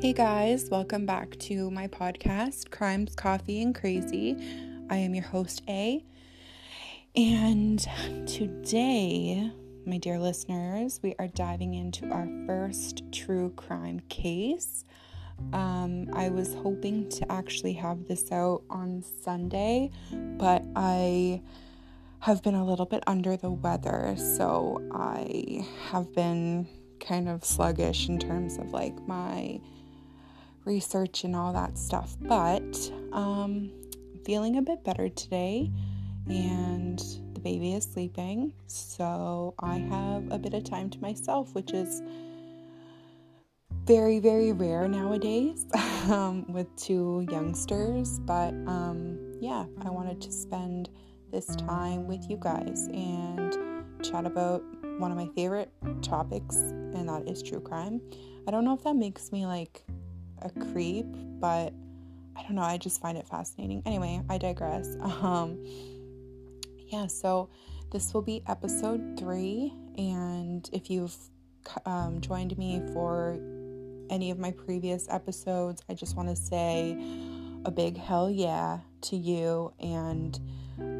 Hey guys, welcome back to my podcast, Crimes, Coffee, and Crazy. I am your host, A. And today, my dear listeners, we are diving into our first true crime case. Um, I was hoping to actually have this out on Sunday, but I have been a little bit under the weather, so I have been kind of sluggish in terms of like my research and all that stuff. But um, feeling a bit better today, and the baby is sleeping, so I have a bit of time to myself, which is very, very rare nowadays um, with two youngsters. But um, yeah, I wanted to spend this time with you guys and chat about one of my favorite topics, and that is true crime. I don't know if that makes me like a creep, but I don't know, I just find it fascinating. Anyway, I digress. Um yeah, so this will be episode 3 and if you've um, joined me for any of my previous episodes, I just want to say a big hell yeah to you and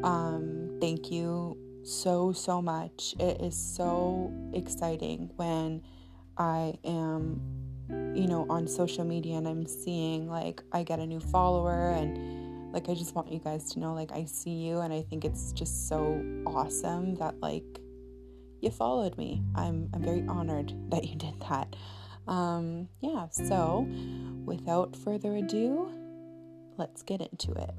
um, thank you so, so much. It is so exciting when I am you know, on social media and I'm seeing like I get a new follower and like I just want you guys to know like I see you and I think it's just so awesome that like you followed me. I'm I'm very honored that you did that. Um yeah, so without further ado, let's get into it.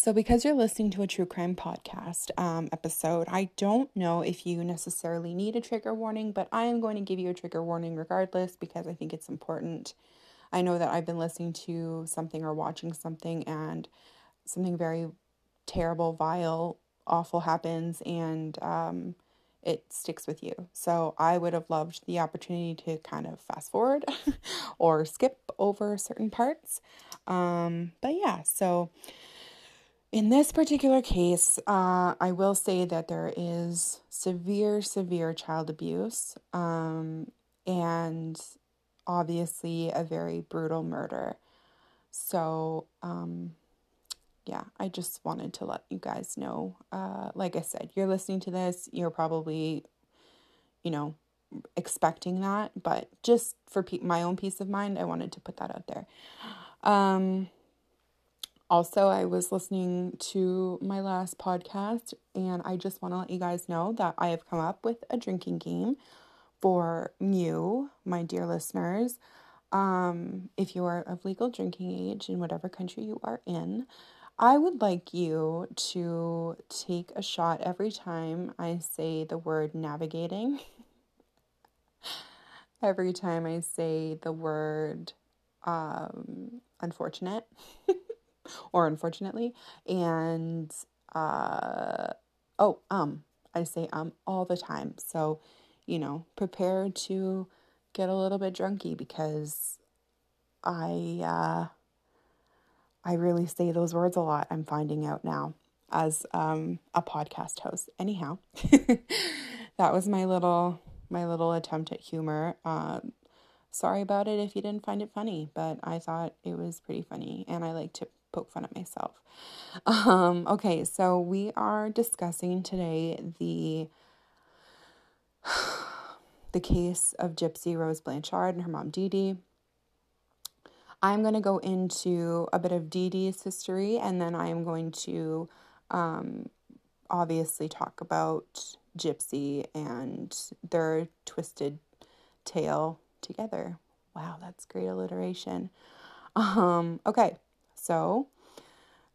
So, because you're listening to a true crime podcast um, episode, I don't know if you necessarily need a trigger warning, but I am going to give you a trigger warning regardless because I think it's important. I know that I've been listening to something or watching something and something very terrible, vile, awful happens and um, it sticks with you. So, I would have loved the opportunity to kind of fast forward or skip over certain parts. Um, but yeah, so in this particular case, uh, I will say that there is severe, severe child abuse um, and obviously a very brutal murder. So, um, yeah, I just wanted to let you guys know. Uh, like I said, you're listening to this, you're probably, you know, expecting that, but just for pe- my own peace of mind, I wanted to put that out there. Um, also, I was listening to my last podcast, and I just want to let you guys know that I have come up with a drinking game for you, my dear listeners. Um, if you are of legal drinking age in whatever country you are in, I would like you to take a shot every time I say the word navigating. every time I say the word um, unfortunate. or unfortunately. And uh, oh, um, I say um all the time. So, you know, prepare to get a little bit drunky because I uh, I really say those words a lot. I'm finding out now as um, a podcast host. Anyhow, that was my little my little attempt at humor. Um, sorry about it if you didn't find it funny, but I thought it was pretty funny, and I like to poke fun at myself. Um, okay, so we are discussing today the the case of Gypsy Rose Blanchard and her mom Dee Dee. I'm going to go into a bit of Dee Dee's history and then I am going to um, obviously talk about Gypsy and their twisted tale together. Wow, that's great alliteration. Um, okay, so,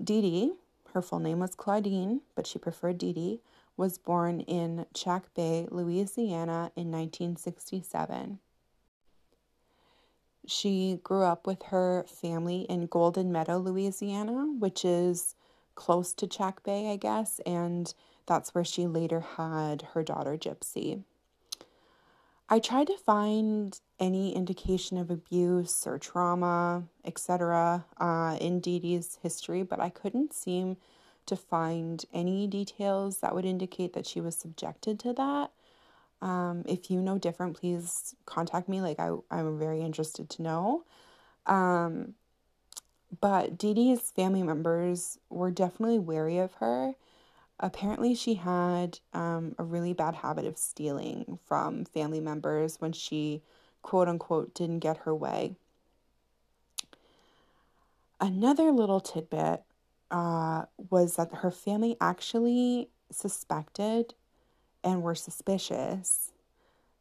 Dee Dee, her full name was Claudine, but she preferred Dee Dee, was born in Chackbay, Louisiana in 1967. She grew up with her family in Golden Meadow, Louisiana, which is close to Chackbay, I guess, and that's where she later had her daughter Gypsy. I tried to find any indication of abuse or trauma, etc., uh, in Dee Dee's history, but I couldn't seem to find any details that would indicate that she was subjected to that. Um, if you know different, please contact me. Like, I, I'm very interested to know. Um, but Dee Dee's family members were definitely wary of her. Apparently, she had um, a really bad habit of stealing from family members when she, quote unquote, didn't get her way. Another little tidbit uh, was that her family actually suspected and were suspicious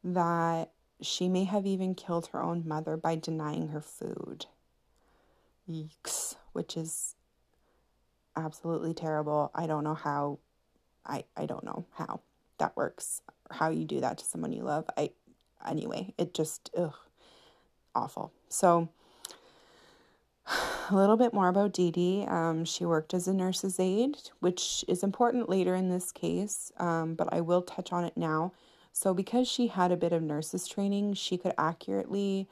that she may have even killed her own mother by denying her food. Yeeks, which is absolutely terrible. I don't know how I I don't know how that works. How you do that to someone you love. I anyway, it just ugh awful. So a little bit more about Dee Dee. Um, she worked as a nurse's aide, which is important later in this case, um, but I will touch on it now. So, because she had a bit of nurse's training, she could accurately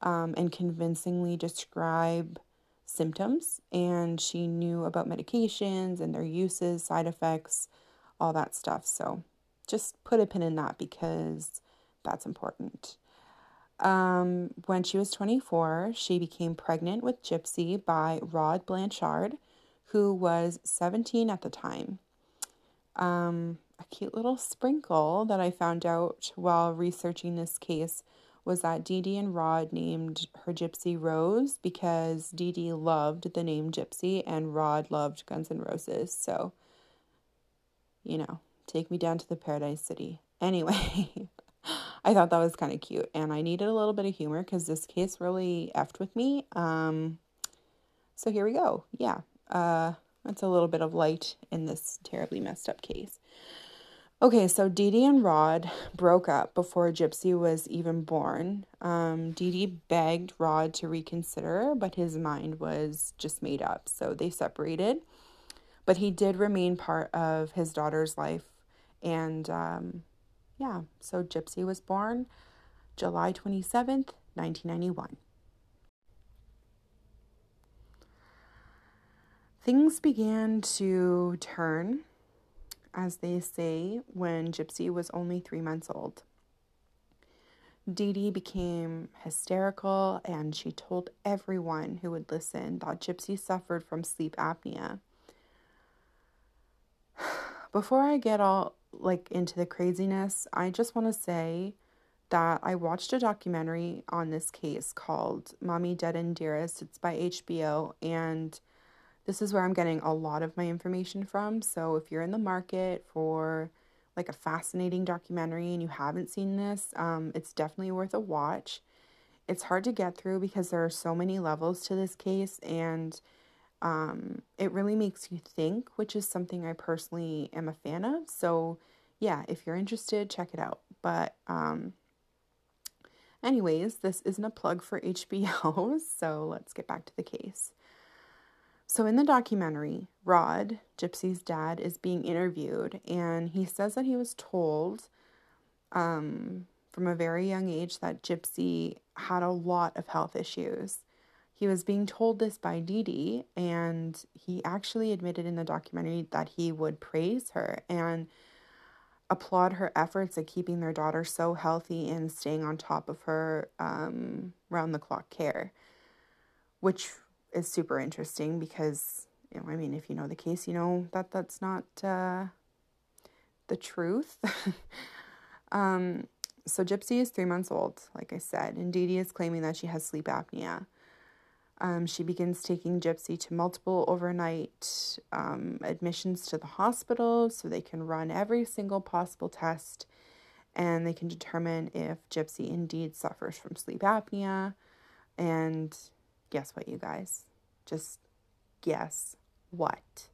um, and convincingly describe symptoms, and she knew about medications and their uses, side effects, all that stuff. So, just put a pin in that because that's important. Um, when she was 24, she became pregnant with Gypsy by Rod Blanchard, who was 17 at the time. Um, a cute little sprinkle that I found out while researching this case was that Dee Dee and Rod named her Gypsy Rose because Dee Dee loved the name Gypsy and Rod loved Guns N' Roses. So, you know, take me down to the Paradise City. Anyway, I thought that was kind of cute, and I needed a little bit of humor because this case really effed with me. Um, so here we go. Yeah, uh, that's a little bit of light in this terribly messed up case. Okay, so Dee Dee and Rod broke up before Gypsy was even born. Um, Dee Dee begged Rod to reconsider, but his mind was just made up, so they separated. But he did remain part of his daughter's life, and um, yeah, so Gypsy was born July 27th, 1991. Things began to turn, as they say, when Gypsy was only three months old. Dee Dee became hysterical and she told everyone who would listen that Gypsy suffered from sleep apnea. Before I get all like into the craziness, I just want to say that I watched a documentary on this case called Mommy Dead and Dearest. It's by HBO and this is where I'm getting a lot of my information from. So if you're in the market for like a fascinating documentary and you haven't seen this, um, it's definitely worth a watch. It's hard to get through because there are so many levels to this case and um, it really makes you think, which is something I personally am a fan of. So, yeah, if you're interested, check it out. But, um, anyways, this isn't a plug for HBO, so let's get back to the case. So, in the documentary, Rod, Gypsy's dad, is being interviewed, and he says that he was told um, from a very young age that Gypsy had a lot of health issues. He was being told this by Dee Dee, and he actually admitted in the documentary that he would praise her and applaud her efforts at keeping their daughter so healthy and staying on top of her um, round the clock care, which is super interesting because, you know, I mean, if you know the case, you know that that's not uh, the truth. um, so Gypsy is three months old, like I said, and Dee Dee is claiming that she has sleep apnea. Um, she begins taking Gypsy to multiple overnight um, admissions to the hospital so they can run every single possible test and they can determine if Gypsy indeed suffers from sleep apnea. And guess what, you guys? Just guess what?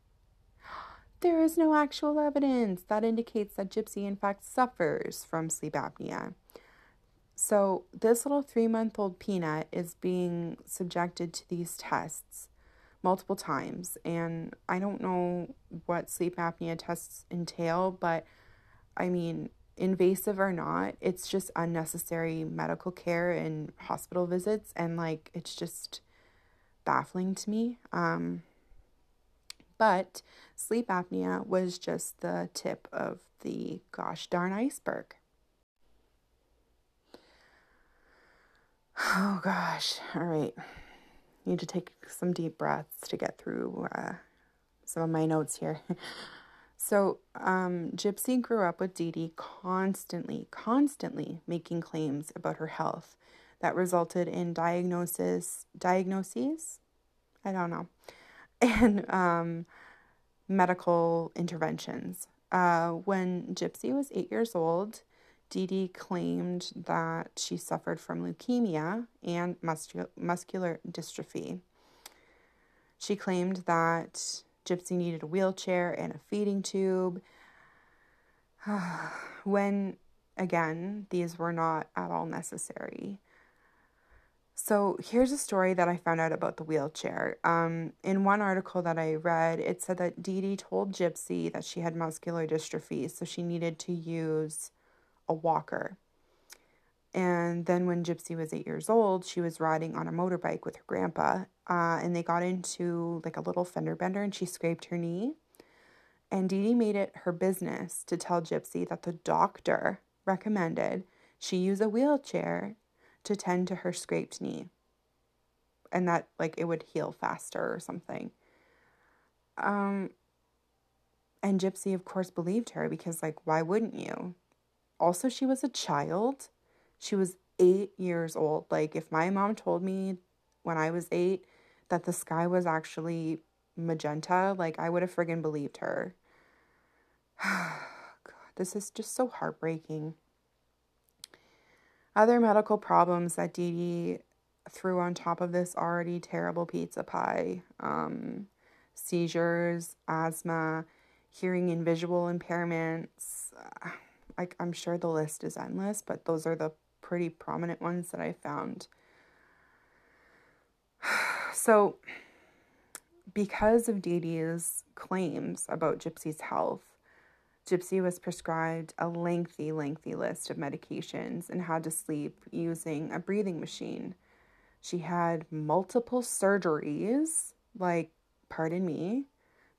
There is no actual evidence that indicates that Gypsy, in fact, suffers from sleep apnea. So, this little three month old peanut is being subjected to these tests multiple times. And I don't know what sleep apnea tests entail, but I mean, invasive or not, it's just unnecessary medical care and hospital visits. And like, it's just baffling to me. Um, but sleep apnea was just the tip of the gosh darn iceberg. Oh gosh, all right. Need to take some deep breaths to get through uh, some of my notes here. So, um, Gypsy grew up with Dee Dee constantly, constantly making claims about her health that resulted in diagnosis, diagnoses, I don't know, and um, medical interventions. Uh, when Gypsy was eight years old, Dee Dee claimed that she suffered from leukemia and muscu- muscular dystrophy. She claimed that Gypsy needed a wheelchair and a feeding tube. when, again, these were not at all necessary. So here's a story that I found out about the wheelchair. Um, in one article that I read, it said that Dee Dee told Gypsy that she had muscular dystrophy, so she needed to use a walker. And then when Gypsy was eight years old, she was riding on a motorbike with her grandpa, uh, and they got into like a little fender bender, and she scraped her knee. And Dee Dee made it her business to tell Gypsy that the doctor recommended she use a wheelchair to tend to her scraped knee. And that like it would heal faster or something. Um and gypsy of course believed her because like why wouldn't you? Also she was a child. She was 8 years old. Like if my mom told me when i was 8 that the sky was actually magenta like i would have friggin believed her. God, this is just so heartbreaking other medical problems that Dee Dee threw on top of this already terrible pizza pie um, seizures, asthma, hearing and visual impairments. Like, I'm sure the list is endless, but those are the pretty prominent ones that I found. So, because of Dee Dee's claims about Gypsy's health, Gypsy was prescribed a lengthy, lengthy list of medications and had to sleep using a breathing machine. She had multiple surgeries, like, pardon me,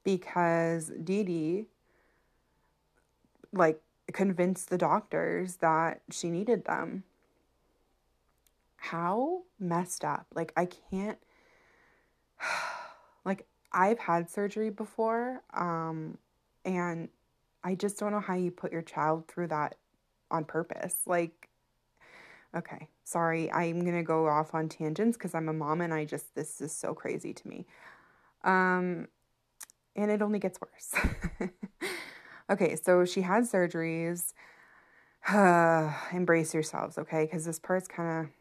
because Dee Dee, like, convinced the doctors that she needed them. How messed up. Like, I can't, like, I've had surgery before, um, and I just don't know how you put your child through that on purpose. Like, okay, sorry, I'm gonna go off on tangents because I'm a mom and I just, this is so crazy to me. Um, and it only gets worse. okay, so she had surgeries. Embrace yourselves, okay? Because this part's kind of,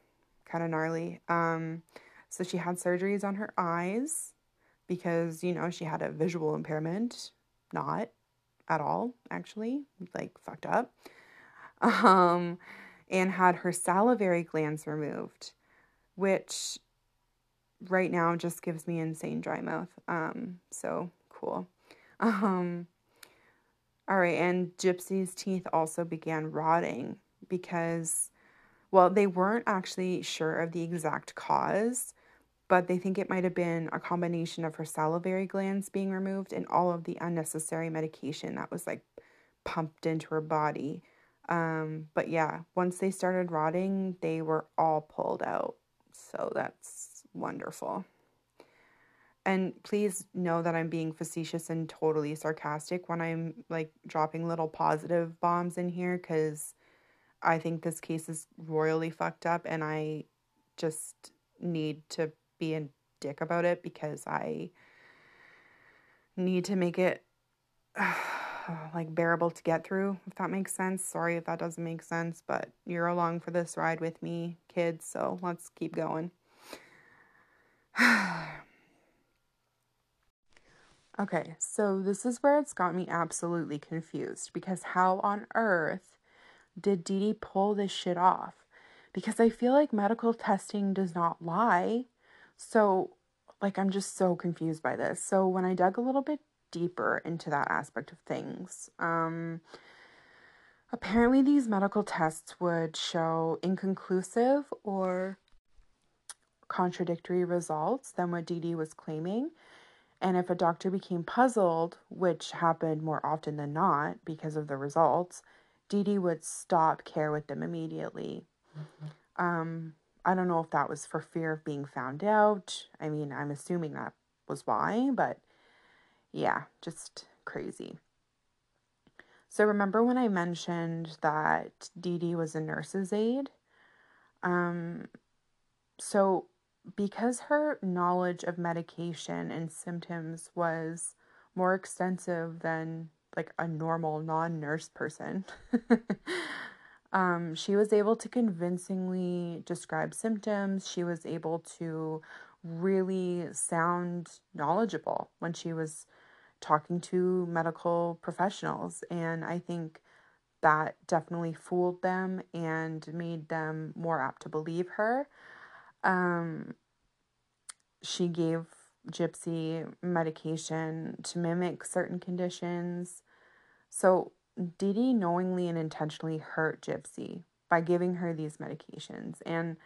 kind of gnarly. Um, so she had surgeries on her eyes because you know she had a visual impairment, not at all, actually, like fucked up, um, and had her salivary glands removed, which right now just gives me insane dry mouth. Um, so cool. Um, all right, and Gypsy's teeth also began rotting because, well, they weren't actually sure of the exact cause, but they think it might have been a combination of her salivary glands being removed and all of the unnecessary medication that was like pumped into her body. Um, but yeah, once they started rotting, they were all pulled out. So that's wonderful. And please know that I'm being facetious and totally sarcastic when I'm like dropping little positive bombs in here because I think this case is royally fucked up and I just need to be a dick about it because I need to make it like bearable to get through, if that makes sense. Sorry if that doesn't make sense, but you're along for this ride with me, kids, so let's keep going. okay, so this is where it's got me absolutely confused because how on earth did Dee Dee pull this shit off? Because I feel like medical testing does not lie. So, like, I'm just so confused by this. So, when I dug a little bit deeper into that aspect of things, um, apparently these medical tests would show inconclusive or contradictory results than what Dee Dee was claiming. And if a doctor became puzzled, which happened more often than not because of the results, Dee Dee would stop care with them immediately. Mm-hmm. Um, I don't know if that was for fear of being found out. I mean, I'm assuming that was why, but yeah, just crazy. So remember when I mentioned that Dee Dee was a nurse's aide? Um, so because her knowledge of medication and symptoms was more extensive than like a normal non-nurse person, um, she was able to convincingly describe symptoms. She was able to really sound knowledgeable when she was talking to medical professionals. And I think that definitely fooled them and made them more apt to believe her. Um, she gave Gypsy medication to mimic certain conditions. So Dee Dee knowingly and intentionally hurt Gypsy by giving her these medications. And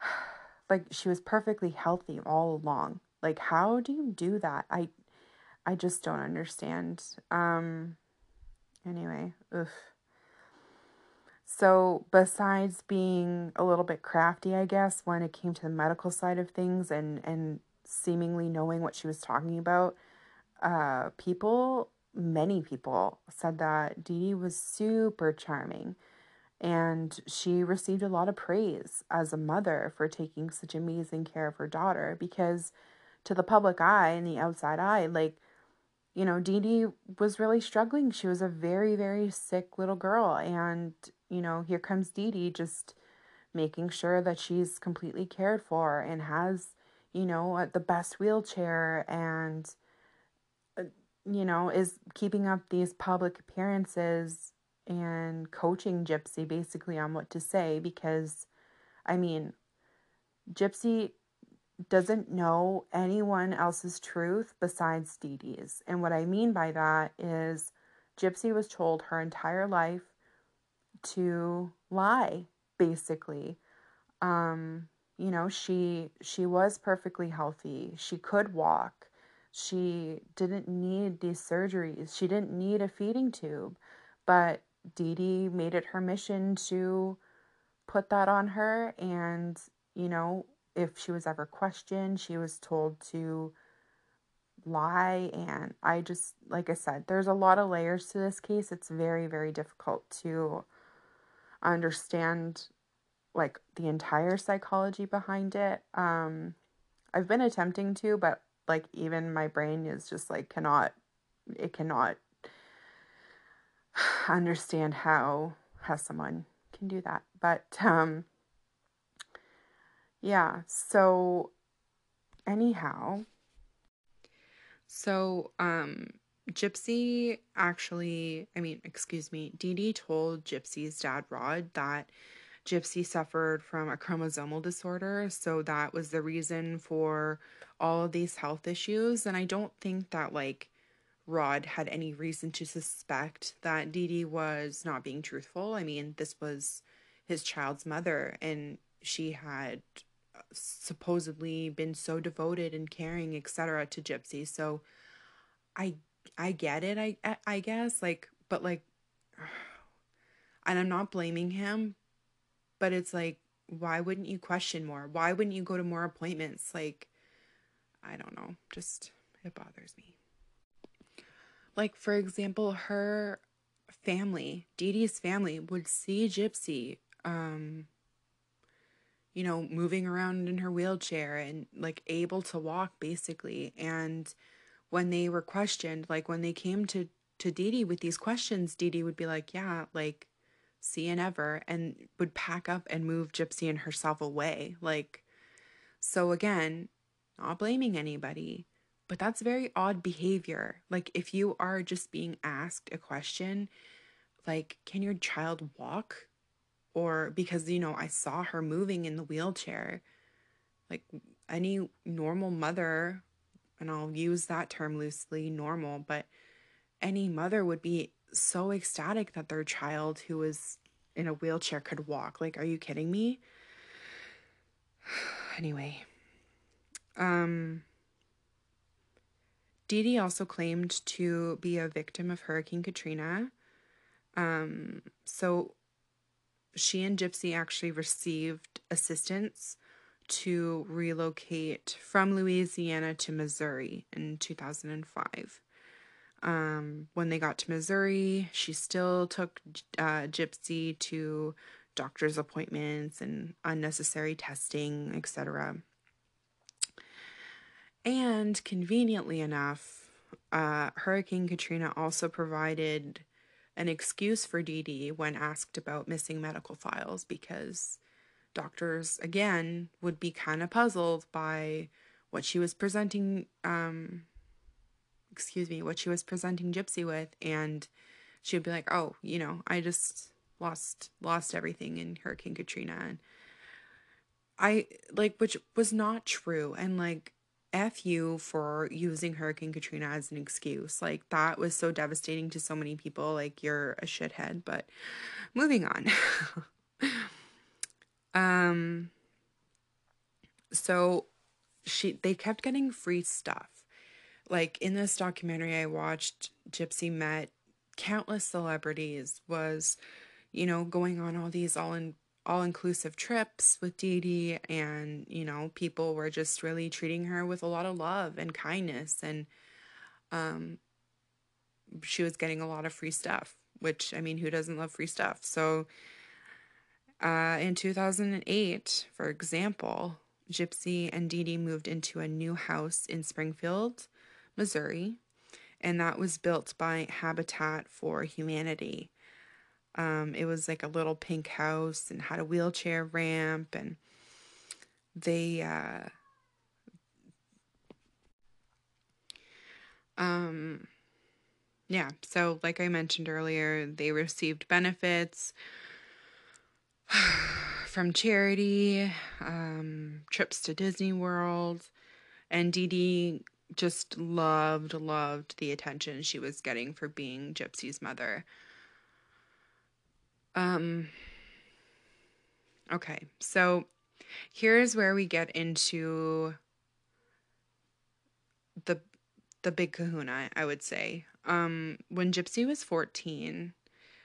like she was perfectly healthy all along. Like how do you do that? I I just don't understand. Um anyway, ugh. So, besides being a little bit crafty, I guess, when it came to the medical side of things and and seemingly knowing what she was talking about, uh people, many people said that Dee Dee was super charming and she received a lot of praise as a mother for taking such amazing care of her daughter because to the public eye and the outside eye, like you know, Dee Dee was really struggling. She was a very, very sick little girl. And, you know, here comes Dee Dee just making sure that she's completely cared for and has, you know, the best wheelchair and, you know, is keeping up these public appearances and coaching Gypsy basically on what to say because, I mean, Gypsy doesn't know anyone else's truth besides Dee Dee's. And what I mean by that is Gypsy was told her entire life to lie, basically. Um, you know, she she was perfectly healthy. She could walk. She didn't need these surgeries. She didn't need a feeding tube. But Dee Dee made it her mission to put that on her and, you know, if she was ever questioned, she was told to lie. And I just, like I said, there's a lot of layers to this case. It's very, very difficult to understand like the entire psychology behind it. Um, I've been attempting to, but like even my brain is just like cannot, it cannot understand how how someone can do that. But um, yeah, so anyhow, so um Gypsy actually, I mean, excuse me, Dee Dee told Gypsy's dad Rod that Gypsy suffered from a chromosomal disorder, so that was the reason for all of these health issues. And I don't think that like Rod had any reason to suspect that Dee Dee was not being truthful. I mean, this was his child's mother, and she had uh, supposedly been so devoted and caring etc to gypsy so i i get it i i guess like but like and i'm not blaming him but it's like why wouldn't you question more? Why wouldn't you go to more appointments? Like i don't know. Just it bothers me. Like for example her family Dee Dee's family would see gypsy um you know, moving around in her wheelchair and like able to walk basically. And when they were questioned, like when they came to to Dee Dee with these questions, Dee Dee would be like, "Yeah, like see you never," and would pack up and move Gypsy and herself away. Like, so again, not blaming anybody, but that's very odd behavior. Like, if you are just being asked a question, like, can your child walk? or because you know I saw her moving in the wheelchair like any normal mother and I'll use that term loosely normal but any mother would be so ecstatic that their child who was in a wheelchair could walk like are you kidding me anyway um Dee Dee also claimed to be a victim of Hurricane Katrina. Um, so she and Gypsy actually received assistance to relocate from Louisiana to Missouri in 2005. Um, when they got to Missouri, she still took uh, Gypsy to doctor's appointments and unnecessary testing, etc. And conveniently enough, uh, Hurricane Katrina also provided an excuse for Dee Dee when asked about missing medical files because doctors, again, would be kind of puzzled by what she was presenting, um, excuse me, what she was presenting Gypsy with. And she would be like, oh, you know, I just lost, lost everything in Hurricane Katrina. And I, like, which was not true. And, like, F you for using Hurricane Katrina as an excuse. Like, that was so devastating to so many people. Like, you're a shithead. But moving on. um, so she, they kept getting free stuff. Like, in this documentary I watched, Gypsy met countless celebrities, was, you know, going on all these all in all inclusive trips with Dee Dee, and you know, people were just really treating her with a lot of love and kindness, and um, she was getting a lot of free stuff. Which I mean, who doesn't love free stuff? So, uh, in 2008, for example, Gypsy and Dee Dee moved into a new house in Springfield, Missouri, and that was built by Habitat for Humanity. Um, it was like a little pink house and had a wheelchair ramp, and they, uh, um, yeah, so like I mentioned earlier, they received benefits from charity, um, trips to Disney World, and Dee Dee just loved, loved the attention she was getting for being Gypsy's mother. Um okay, so here's where we get into the the big kahuna, I would say. Um when Gypsy was 14,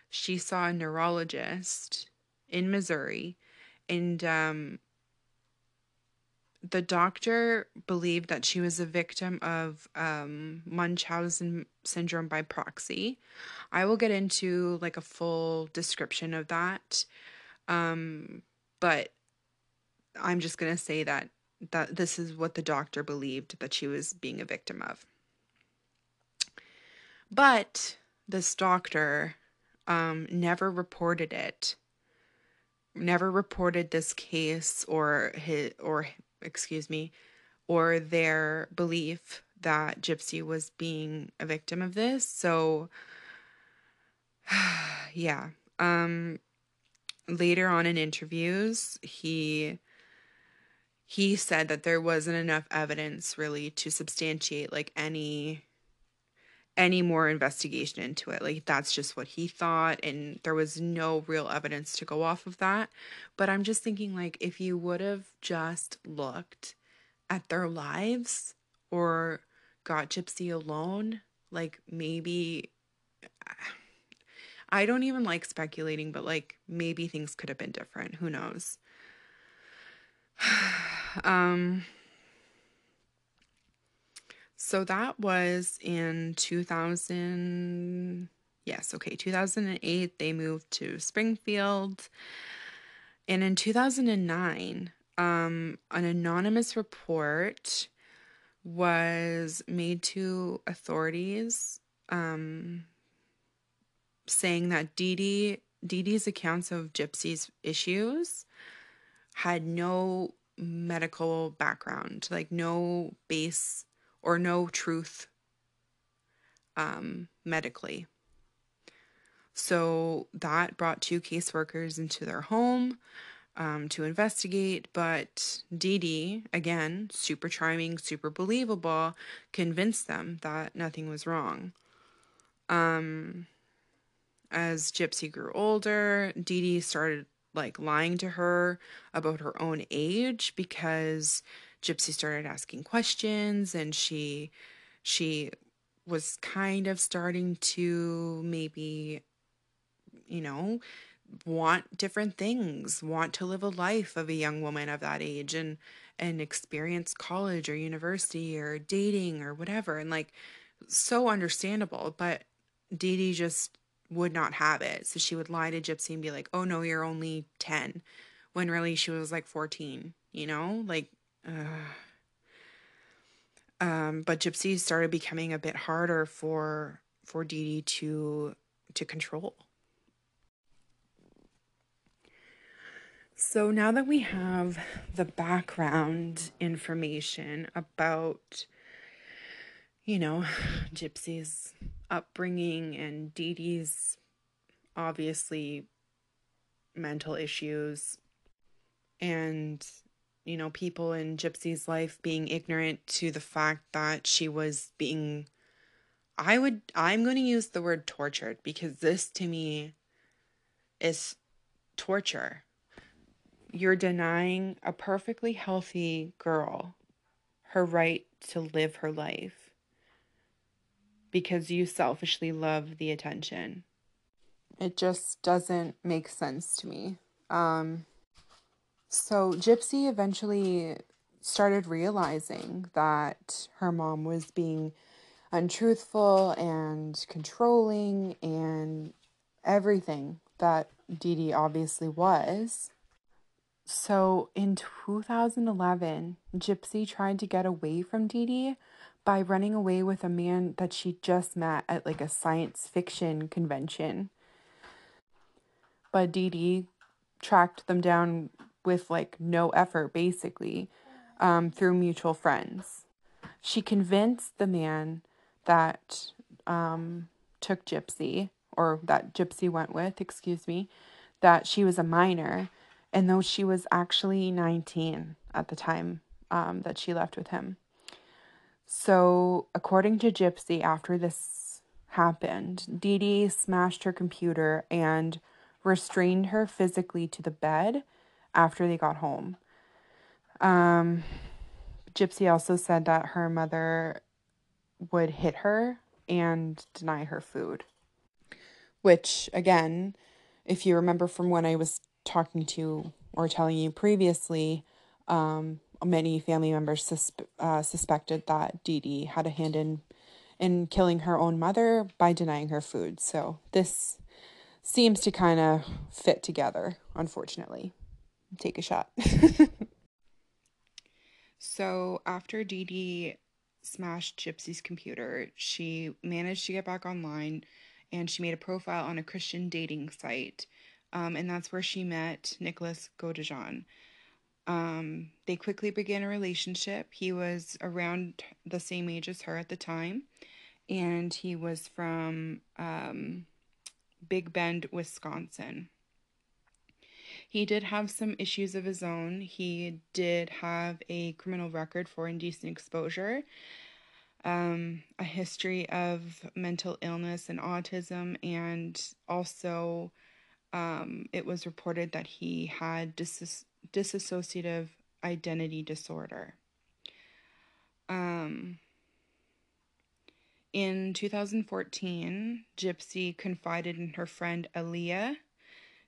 she saw a neurologist in Missouri and um the doctor believed that she was a victim of um, Munchausen syndrome by proxy. I will get into like a full description of that, um, but I'm just gonna say that that this is what the doctor believed that she was being a victim of. But this doctor um, never reported it never reported this case or his or excuse me, or their belief that Gypsy was being a victim of this. So, yeah. Um, later on in interviews, he he said that there wasn't enough evidence really to substantiate like any any more investigation into it. Like that's just what he thought and there was no real evidence to go off of that. But I'm just thinking like if you would have just looked at their lives or got Gypsy alone, like maybe I don't even like speculating, but like maybe things could have been different. Who knows? um so that was in 2000. Yes, okay, 2008, they moved to Springfield. And in 2009, um, an anonymous report was made to authorities um, saying that Dee Dee, Dee Dee's accounts of Gypsy's issues had no medical background, like no base or no truth um, medically. So that brought two caseworkers into their home um, to investigate, but Dee Dee, again, super charming, super believable, convinced them that nothing was wrong. Um, as Gypsy grew older, Dee Dee started like lying to her about her own age because Gypsy started asking questions and she she was kind of starting to maybe you know want different things, want to live a life of a young woman of that age and and experience college or university or dating or whatever and like so understandable, but Dee Dee just would not have it. So she would lie to Gypsy and be like, "Oh no, you're only 10." When really she was like 14, you know? Like uh um, but Gypsy started becoming a bit harder for for Dee Dee to to control. So now that we have the background information about, you know, Gypsy's upbringing and Dee Dee's obviously mental issues and you know, people in Gypsy's life being ignorant to the fact that she was being I would I'm going to use the word tortured because this to me is torture. You're denying a perfectly healthy girl her right to live her life because you selfishly love the attention. It just doesn't make sense to me. Um so Gypsy eventually started realizing that her mom was being untruthful and controlling and everything that Dee Dee obviously was. So in 2011, Gypsy tried to get away from Dee Dee by running away with a man that she just met at like a science fiction convention. But Dee Dee tracked them down with like no effort, basically, um, through mutual friends. She convinced the man that um, took Gypsy, or that Gypsy went with, excuse me, that she was a minor, and though she was actually 19 at the time um, that she left with him. So, according to Gypsy, after this happened, Dee Dee smashed her computer and restrained her physically to the bed after they got home. Um, Gypsy also said that her mother would hit her and deny her food. Which, again, if you remember from when I was talking to or telling you previously, um, many family members suspe- uh, suspected that Dee Dee had a hand in in killing her own mother by denying her food. So this seems to kind of fit together, unfortunately take a shot. so after Dee Dee smashed Gypsy's computer, she managed to get back online and she made a profile on a Christian dating site. Um, and that's where she met Nicholas Godejohn. Um, they quickly began a relationship. He was around the same age as her at the time, and he was from um, Big Bend, Wisconsin. He did have some issues of his own. He did have a criminal record for indecent exposure, um, a history of mental illness and autism, and also um, it was reported that he had dis- dissociative identity disorder. Um, in 2014, Gypsy confided in her friend Aleah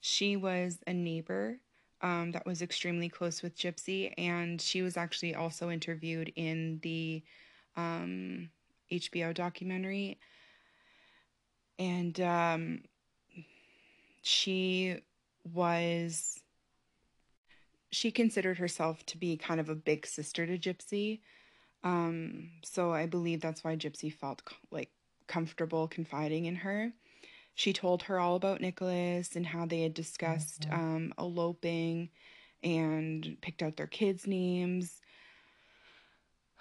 she was a neighbor um, that was extremely close with Gypsy, and she was actually also interviewed in the um, HBO documentary. And um, she was, she considered herself to be kind of a big sister to Gypsy. Um, so I believe that's why Gypsy felt like comfortable confiding in her she told her all about Nicholas and how they had discussed mm-hmm. um, eloping and picked out their kids' names.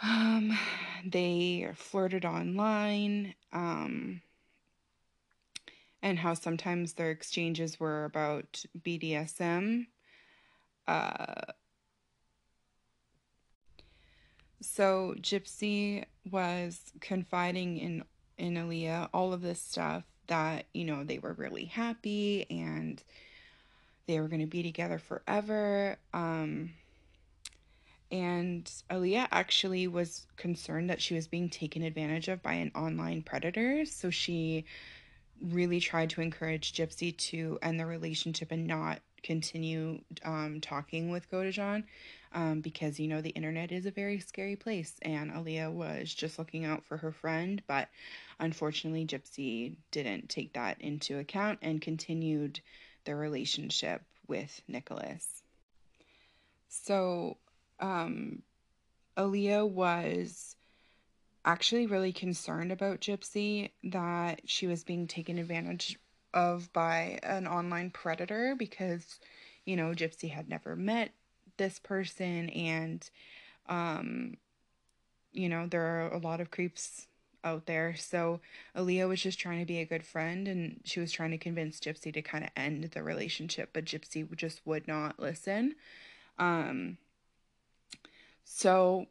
Um, they flirted online, um, and how sometimes their exchanges were about BDSM. Uh, so Gypsy was confiding in in Aleah all of this stuff that, you know, they were really happy and they were going to be together forever. Um, and Aleah actually was concerned that she was being taken advantage of by an online predator. So she really tried to encourage Gypsy to end the relationship and not continue um, talking with Godejohn um, because you know the internet is a very scary place and Aleah was just looking out for her friend but unfortunately Gypsy didn't take that into account and continued their relationship with Nicholas. So um, Aleah was actually really concerned about Gypsy that she was being taken advantage of by an online predator because you know Gypsy had never met this person and um you know there are a lot of creeps out there. So Aleah was just trying to be a good friend and she was trying to convince Gypsy to kind of end the relationship but Gypsy just would not listen. Um so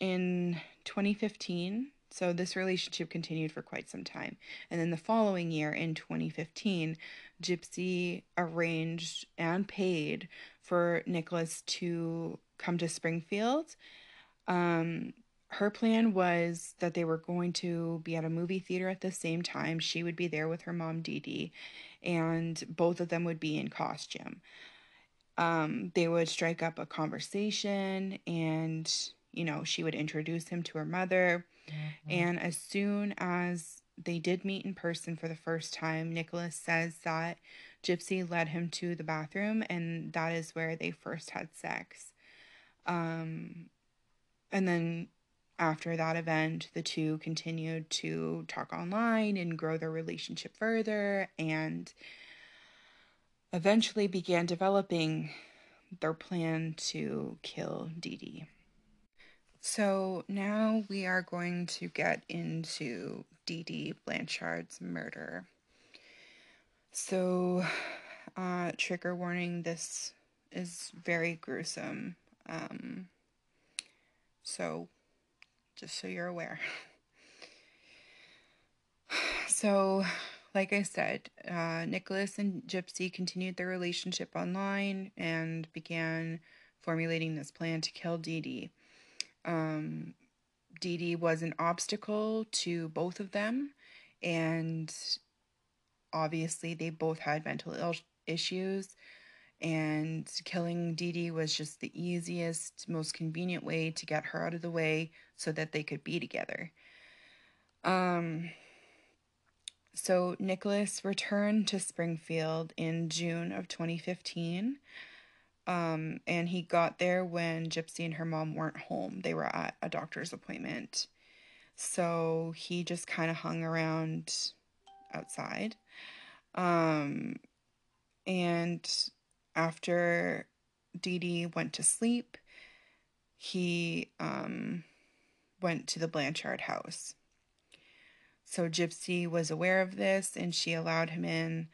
in 2015 so this relationship continued for quite some time. And then the following year, in 2015, Gypsy arranged and paid for Nicholas to come to Springfield. Um, her plan was that they were going to be at a movie theater at the same time. She would be there with her mom, Dee Dee, and both of them would be in costume. Um, they would strike up a conversation, and you know, she would introduce him to her mother Mm-hmm. And as soon as they did meet in person for the first time, Nicholas says that Gypsy led him to the bathroom, and that is where they first had sex. Um, and then after that event, the two continued to talk online and grow their relationship further, and eventually began developing their plan to kill Dee Dee. So now we are going to get into Dee Dee Blanchard's murder. So, uh, trigger warning this is very gruesome. Um, so, just so you're aware. So, like I said, uh, Nicholas and Gypsy continued their relationship online and began formulating this plan to kill Dee Dee. Um, Dee Dee was an obstacle to both of them, and obviously they both had mental Ill- issues. And killing Dee Dee was just the easiest, most convenient way to get her out of the way so that they could be together. Um, so Nicholas returned to Springfield in June of 2015 um, and he got there when Gypsy and her mom weren't home. They were at a doctor's appointment. So he just kind of hung around outside. Um, and after Dee Dee went to sleep, he um, went to the Blanchard house. So Gypsy was aware of this and she allowed him in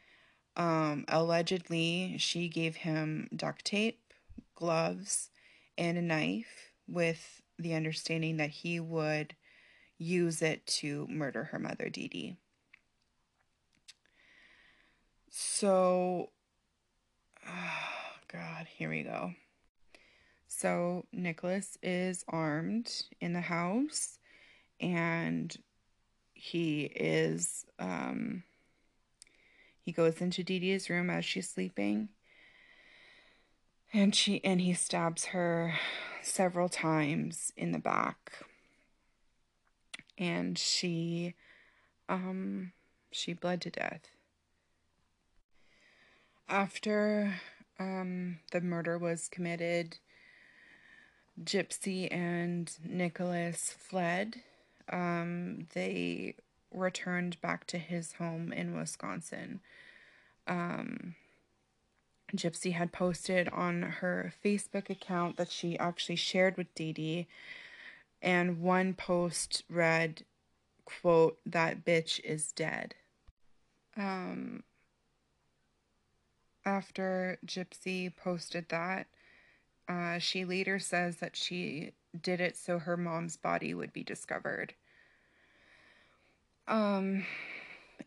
um, allegedly, she gave him duct tape, gloves, and a knife with the understanding that he would use it to murder her mother, Dee Dee. So, oh God, here we go. So, Nicholas is armed in the house and he is um, he goes into Dee's room as she's sleeping. And she and he stabs her several times in the back. And she um she bled to death. After um the murder was committed, Gypsy and Nicholas fled. Um, they returned back to his home in Wisconsin. Um, Gypsy had posted on her Facebook account that she actually shared with Dee Dee, and one post read, quote, that bitch is dead. Um, after Gypsy posted that, uh, she later says that she did it so her mom's body would be discovered. Um,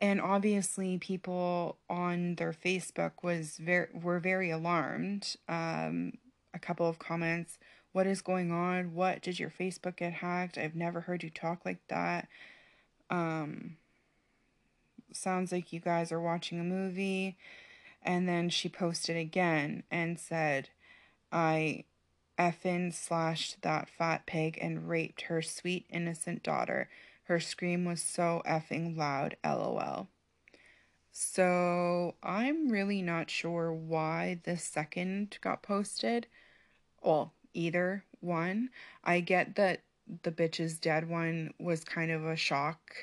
and obviously people on their Facebook was very were very alarmed. Um, a couple of comments, what is going on? What did your Facebook get hacked? I've never heard you talk like that. Um, sounds like you guys are watching a movie. And then she posted again and said, I effin slashed that fat pig and raped her sweet innocent daughter. Her scream was so effing loud, lol. So I'm really not sure why the second got posted. Well, either one. I get that the bitch's dead one was kind of a shock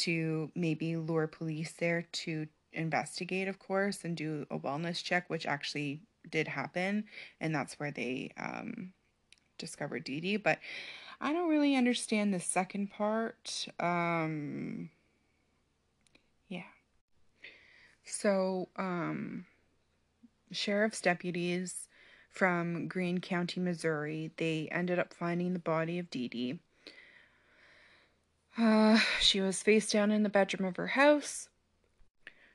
to maybe lure police there to investigate, of course, and do a wellness check, which actually did happen. And that's where they um, discovered Dee Dee. But I don't really understand the second part. Um, yeah. So, um, sheriff's deputies from Greene County, Missouri, they ended up finding the body of Dee Dee. Uh, she was face down in the bedroom of her house,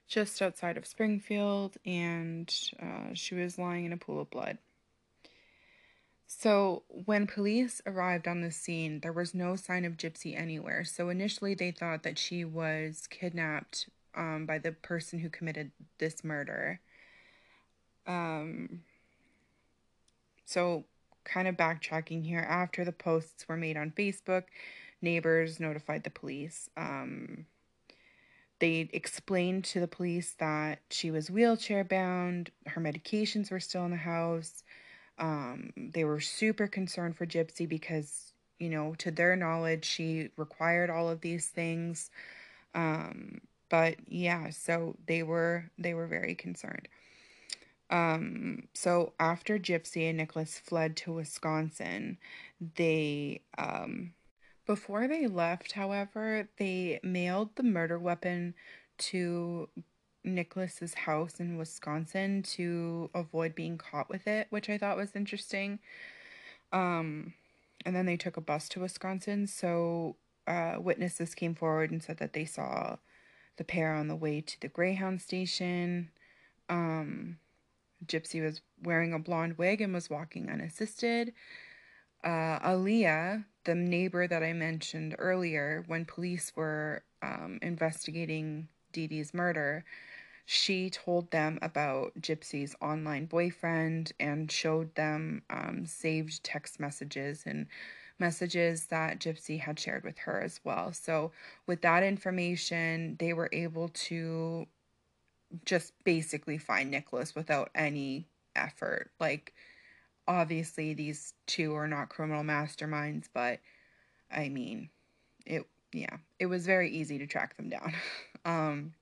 just outside of Springfield, and uh, she was lying in a pool of blood. So, when police arrived on the scene, there was no sign of Gypsy anywhere. So, initially, they thought that she was kidnapped um, by the person who committed this murder. Um, so, kind of backtracking here, after the posts were made on Facebook, neighbors notified the police. Um, they explained to the police that she was wheelchair bound, her medications were still in the house um, they were super concerned for Gypsy because, you know, to their knowledge, she required all of these things. Um, but yeah, so they were they were very concerned. Um, so after Gypsy and Nicholas fled to Wisconsin, they um, before they left, however, they mailed the murder weapon to Nicholas's house in Wisconsin to avoid being caught with it, which I thought was interesting. Um, and then they took a bus to Wisconsin. So uh, witnesses came forward and said that they saw the pair on the way to the Greyhound station. Um, Gypsy was wearing a blonde wig and was walking unassisted. Uh, Aleah, the neighbor that I mentioned earlier, when police were um, investigating Dee Dee's murder, she told them about Gypsy's online boyfriend and showed them um, saved text messages and messages that Gypsy had shared with her as well. So, with that information, they were able to just basically find Nicholas without any effort. Like, obviously, these two are not criminal masterminds, but I mean, it, yeah, it was very easy to track them down. um,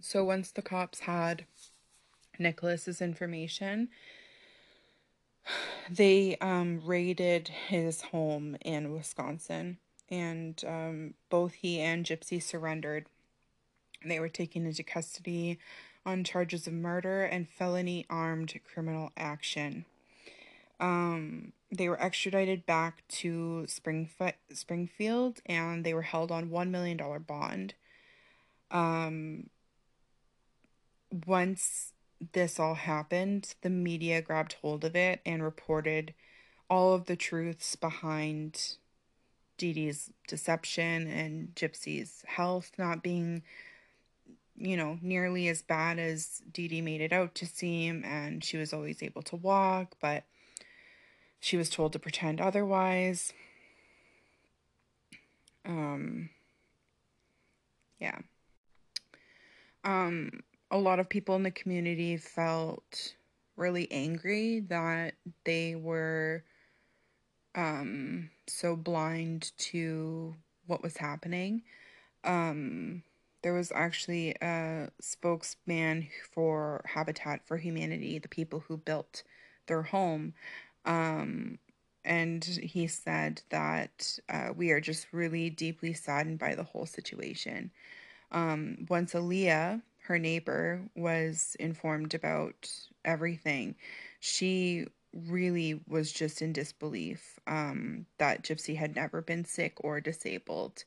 so once the cops had Nicholas's information, they um, raided his home in Wisconsin, and um, both he and Gypsy surrendered. They were taken into custody on charges of murder and felony armed criminal action. Um, they were extradited back to Springf- Springfield, and they were held on one million dollar bond. Um, once this all happened, the media grabbed hold of it and reported all of the truths behind Dee Dee's deception and Gypsy's health not being, you know, nearly as bad as Dee Dee made it out to seem. And she was always able to walk, but she was told to pretend otherwise. Um, yeah. Um, a lot of people in the community felt really angry that they were um, so blind to what was happening. Um, there was actually a spokesman for Habitat for Humanity, the people who built their home. Um, and he said that uh, we are just really deeply saddened by the whole situation. Um, once Aleah, her neighbor was informed about everything, she really was just in disbelief um, that Gypsy had never been sick or disabled.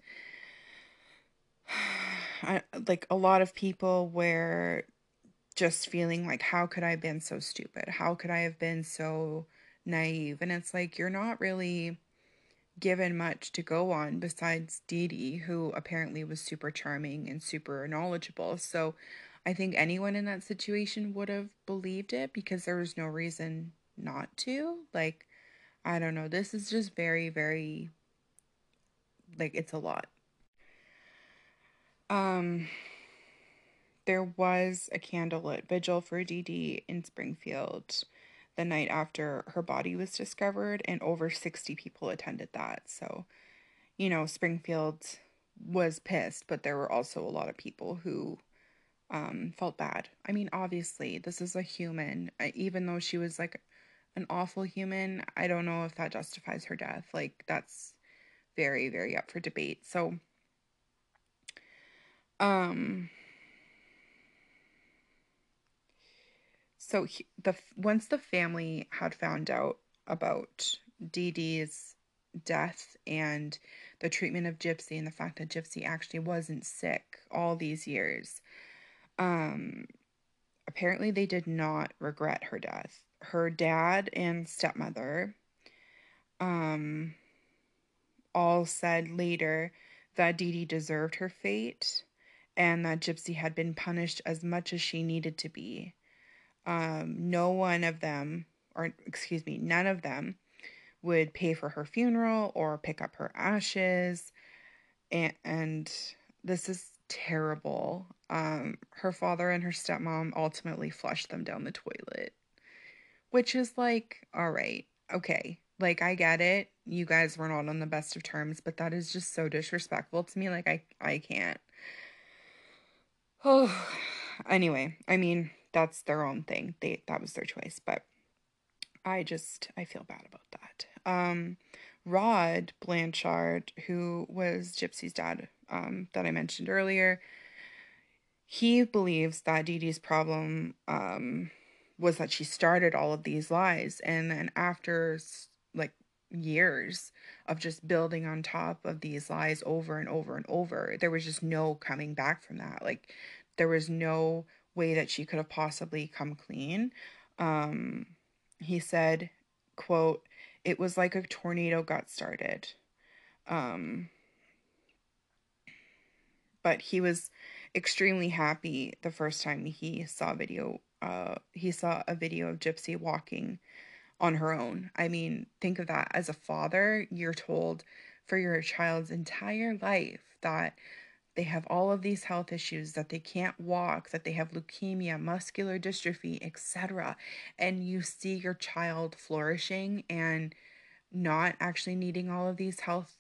I, like a lot of people were just feeling like, how could I have been so stupid? How could I have been so naive? And it's like, you're not really given much to go on besides Dee Dee, who apparently was super charming and super knowledgeable. So I think anyone in that situation would have believed it because there was no reason not to. Like, I don't know. This is just very, very, like, it's a lot. Um, there was a candlelit vigil for Dee Dee in Springfield the night after her body was discovered, and over 60 people attended that. So, you know, Springfield was pissed, but there were also a lot of people who um, felt bad. I mean, obviously, this is a human. Even though she was like an awful human, I don't know if that justifies her death. Like, that's very, very up for debate. So, um, so he, the once the family had found out about Dee Dee's death and the treatment of Gypsy and the fact that Gypsy actually wasn't sick all these years, um, apparently they did not regret her death. Her dad and stepmother, um, all said later that Dee Dee deserved her fate and that Gypsy had been punished as much as she needed to be. Um, no one of them, or excuse me, none of them would pay for her funeral or pick up her ashes. And, and this is terrible. Um, her father and her stepmom ultimately flushed them down the toilet, which is like, all right, okay. Like, I get it. You guys were not on the best of terms, but that is just so disrespectful to me. Like, I, I can't. Oh, anyway, I mean, that's their own thing. They that was their choice, but I just I feel bad about that. Um, Rod Blanchard, who was Gypsy's dad, um, that I mentioned earlier, he believes that Dee Dee's problem um, was that she started all of these lies, and then after like years of just building on top of these lies over and over and over, there was just no coming back from that. Like there was no way that she could have possibly come clean. Um, he said, quote, it was like a tornado got started. Um, but he was extremely happy the first time he saw video uh he saw a video of Gypsy walking on her own. I mean, think of that as a father, you're told for your child's entire life that they have all of these health issues that they can't walk that they have leukemia muscular dystrophy etc and you see your child flourishing and not actually needing all of these health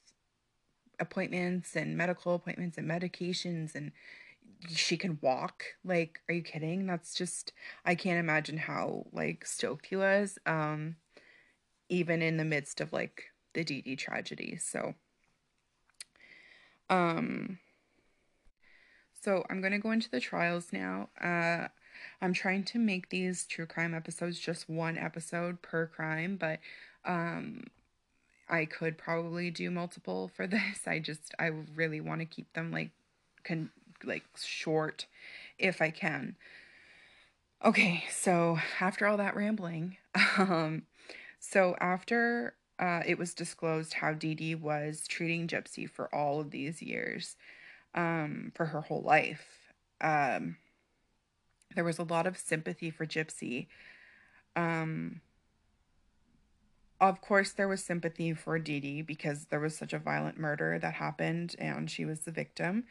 appointments and medical appointments and medications and she can walk? Like are you kidding? That's just i can't imagine how like stoked he was um even in the midst of like the Dee tragedy so um so I'm going to go into the trials now. Uh, I'm trying to make these true crime episodes just one episode per crime, but um, I could probably do multiple for this. I just I really want to keep them like con like short if I can. Okay, so after all that rambling, um, so after uh, it was disclosed how Dee Dee was treating Gypsy for all of these years, um, for her whole life. Um, there was a lot of sympathy for Gypsy. Um, of course, there was sympathy for Dee Dee because there was such a violent murder that happened and she was the victim.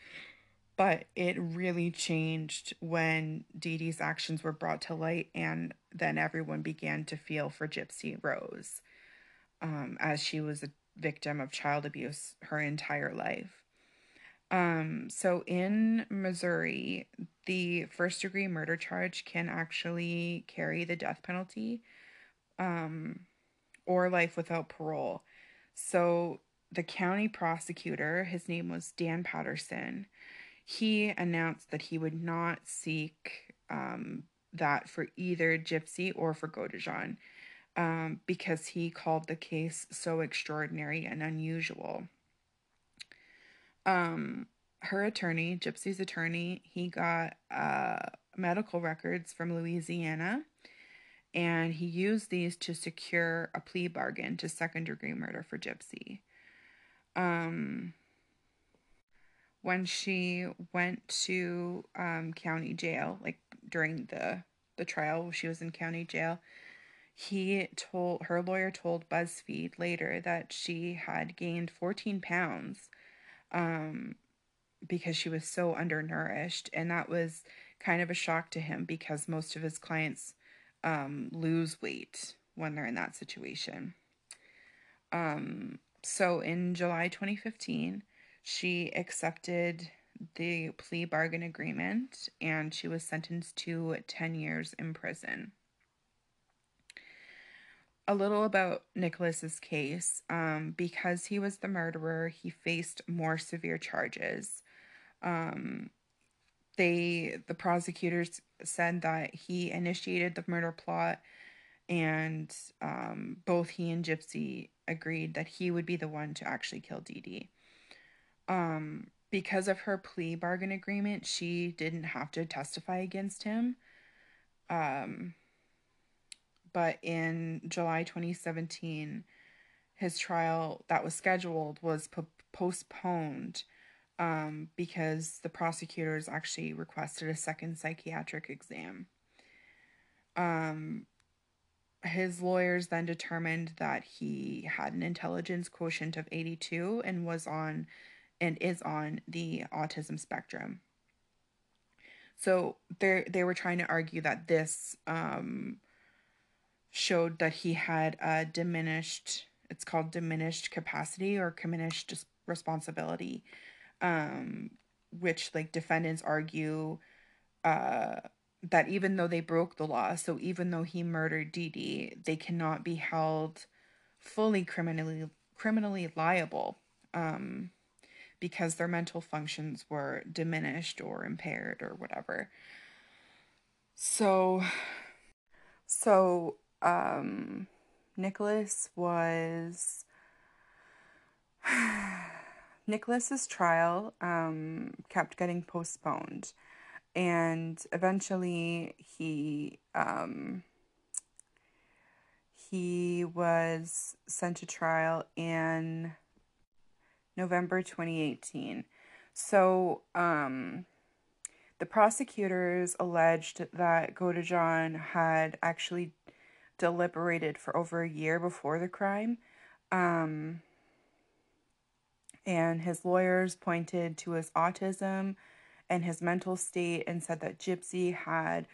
But it really changed when Dee Dee's actions were brought to light, and then everyone began to feel for Gypsy Rose um, as she was a victim of child abuse her entire life. Um, so in Missouri, the first degree murder charge can actually carry the death penalty um, or life without parole. So the county prosecutor, his name was Dan Patterson, he announced that he would not seek um, that for either Gypsy or for Godejohn um, because he called the case so extraordinary and unusual um her attorney, Gypsy's attorney, he got uh medical records from Louisiana and he used these to secure a plea bargain to second degree murder for Gypsy. Um, when she went to um, county jail, like during the the trial, she was in county jail. He told her lawyer told BuzzFeed later that she had gained 14 pounds um, because she was so undernourished, and that was kind of a shock to him because most of his clients um, lose weight when they're in that situation. Um, so in July 2015, she accepted the plea bargain agreement and she was sentenced to 10 years in prison. A little about Nicholas's case. Um, because he was the murderer, he faced more severe charges. Um, they the prosecutors said that he initiated the murder plot and um, both he and Gypsy agreed that he would be the one to actually kill Dee Dee. Um, because of her plea bargain agreement, she didn't have to testify against him. Um, but in July 2017, his trial that was scheduled was po- postponed um, because the prosecutors actually requested a second psychiatric exam. Um, his lawyers then determined that he had an intelligence quotient of 82 and was on and is on the autism spectrum. So they they were trying to argue that this um, showed that he had a diminished it's called diminished capacity or diminished responsibility um, which like defendants argue uh, that even though they broke the law so even though he murdered Dee they cannot be held fully criminally criminally liable um, because their mental functions were diminished or impaired or whatever. So, so um, Nicholas was Nicholas's trial um, kept getting postponed, and eventually he um, he was sent to trial in November 2018. So, um, the prosecutors alleged that Godejohn had actually deliberated for over a year before the crime. Um, and his lawyers pointed to his autism and his mental state and said that Gypsy had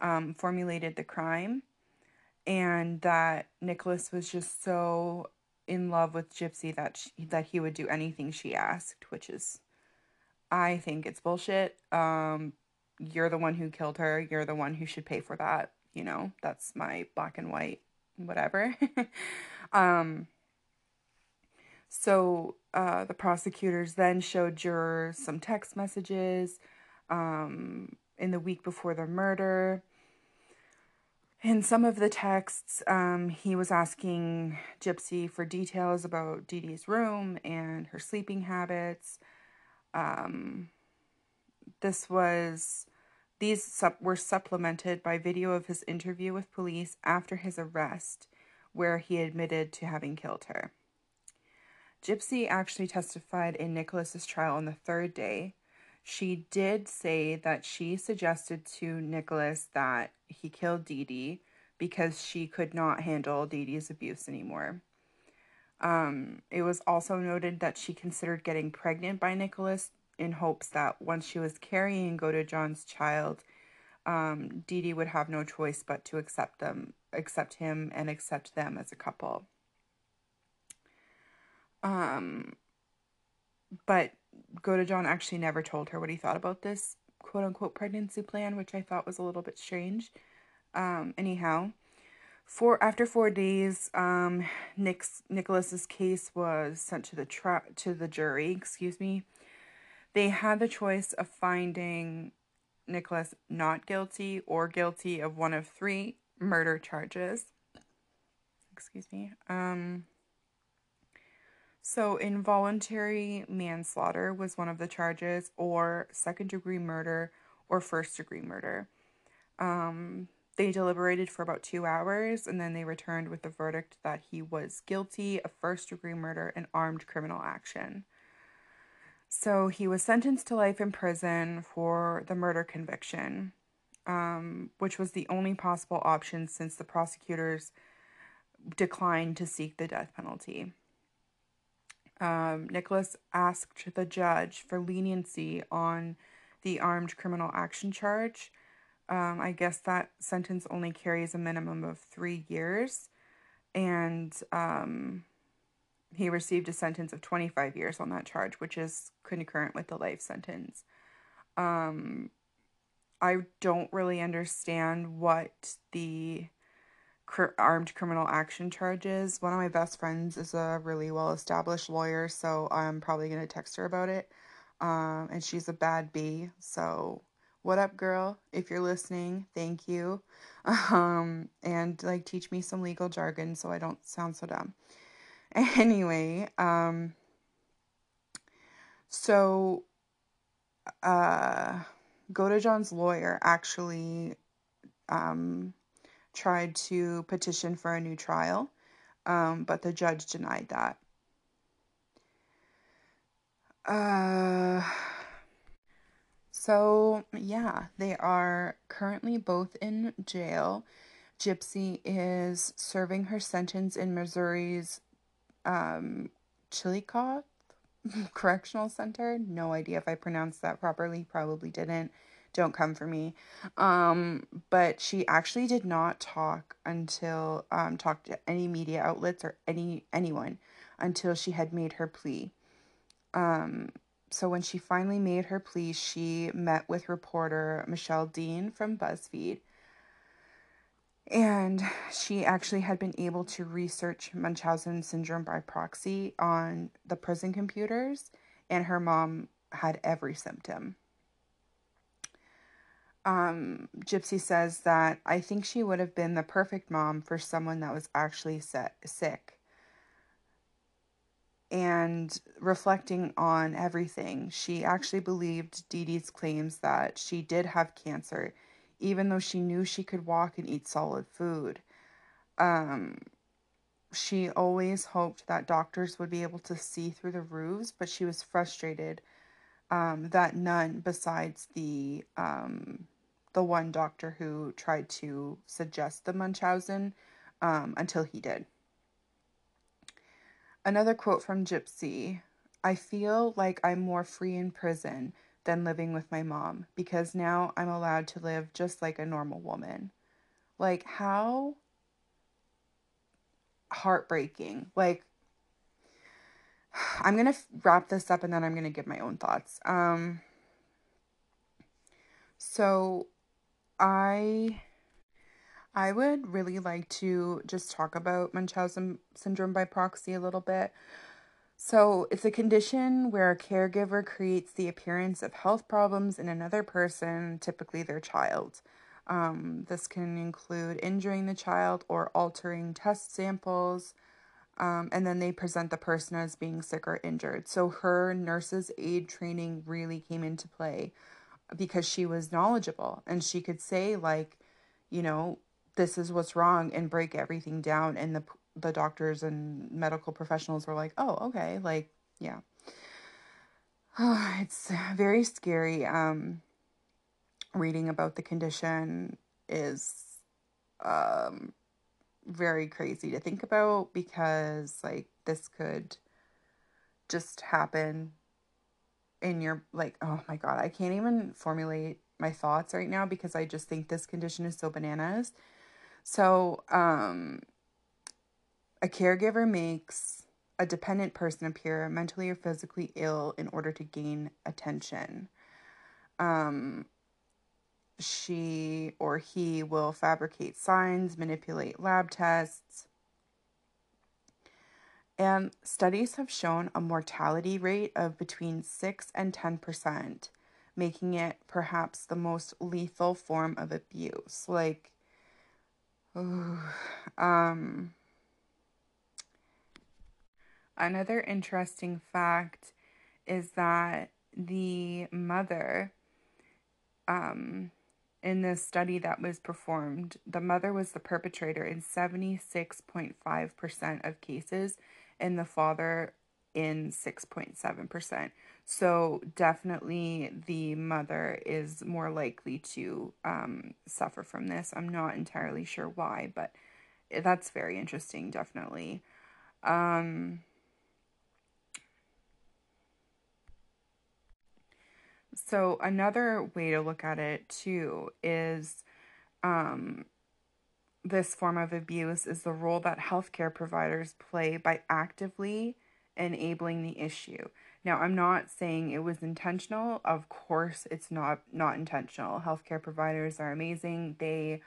um, formulated the crime and that Nicholas was just so in love with Gypsy that she, that he would do anything she asked, which is I think it's bullshit. Um you're the one who killed her. You're the one who should pay for that, you know. That's my black and white whatever. um so uh, the prosecutors then showed jurors some text messages um, in the week before the murder in some of the texts, um, he was asking Gypsy for details about Dee room and her sleeping habits. Um, this was these sup- were supplemented by video of his interview with police after his arrest, where he admitted to having killed her. Gypsy actually testified in Nicholas's trial on the third day, she did say that she suggested to Nicholas that he killed Dee Dee because she could not handle Dee Dee's abuse anymore. Um, it was also noted that she considered getting pregnant by Nicholas in hopes that once she was carrying Godejohn's child, um, Dee Dee would have no choice but to accept them, accept him, and accept them as a couple. Um, but john actually never told her what he thought about this quote unquote pregnancy plan, which I thought was a little bit strange. Um, anyhow, for after four days, um, Nick's Nicholas's case was sent to the tra- to the jury. Excuse me. They had the choice of finding Nicholas not guilty or guilty of one of three murder charges. Excuse me. Um, so, involuntary manslaughter was one of the charges, or second degree murder, or first degree murder. Um, they deliberated for about two hours and then they returned with the verdict that he was guilty of first degree murder and armed criminal action. So he was sentenced to life in prison for the murder conviction, um, which was the only possible option since the prosecutors declined to seek the death penalty. Um, Nicholas asked the judge for leniency on the armed criminal action charge. Um, I guess that sentence only carries a minimum of three years, and um, he received a sentence of 25 years on that charge, which is concurrent with the life sentence. Um, I don't really understand what the cr- armed criminal action charge is. One of my best friends is a really well established lawyer, so I'm probably going to text her about it. Um, and she's a bad bee, so what up, girl? If you're listening, thank you. Um, and like teach me some legal jargon so I don't sound so dumb. Anyway, um, so uh, Godejohn's lawyer actually um, tried to petition for a new trial, um, but the judge denied that. Uh, so, yeah, they are currently both in jail. Gypsy is serving her sentence in Missouri's um, Chillicothe Correctional Center. No idea if I pronounced that properly. Probably didn't. Don't come for me. Um, but she actually did not talk until um, talk to any media outlets or any anyone until she had made her plea. Um, so when she finally made her plea, she met with reporter Michelle Dean from BuzzFeed and she actually had been able to research Munchausen syndrome by proxy on the prison computers, and her mom had every symptom. Um, Gypsy says that I think she would have been the perfect mom for someone that was actually set, sick. And reflecting on everything, she actually believed Dee Dee's claims that she did have cancer even though she knew she could walk and eat solid food. Um, she always hoped that doctors would be able to see through the roofs, but she was frustrated um, that none besides the um, the one doctor who tried to suggest the Munchausen um, until he did. Another quote from Gypsy I feel like I'm more free in prison than living with my mom because now I'm allowed to live just like a normal woman. Like, how heartbreaking. Like, I'm going to wrap this up and then I'm going to give my own thoughts. Um, so, I. I would really like to just talk about Munchausen syndrome by proxy a little bit. So, it's a condition where a caregiver creates the appearance of health problems in another person, typically their child. Um, this can include injuring the child or altering test samples, um, and then they present the person as being sick or injured. So, her nurse's aid training really came into play because she was knowledgeable and she could say, like, you know, this is what's wrong and break everything down, and the the doctors and medical professionals were like, oh, okay, like, yeah. it's very scary. Um, reading about the condition is um, very crazy to think about because, like, this could just happen in your, like, oh my God, I can't even formulate my thoughts right now because I just think this condition is so bananas. So, um, a caregiver makes a dependent person appear mentally or physically ill in order to gain attention. Um, she or he will fabricate signs, manipulate lab tests. And studies have shown a mortality rate of between 6 and 10%, making it perhaps the most lethal form of abuse. Like, ooh, um, Another interesting fact is that the mother um, in this study that was performed, the mother was the perpetrator in 76.5% of cases, and the father in 6.7%. So, definitely the mother is more likely to um, suffer from this. I'm not entirely sure why, but that's very interesting, definitely. Um, so, another way to look at it too is um, this form of abuse is the role that healthcare providers play by actively enabling the issue. Now, I'm not saying it was intentional. Of course, it's not not intentional. Healthcare providers are amazing. They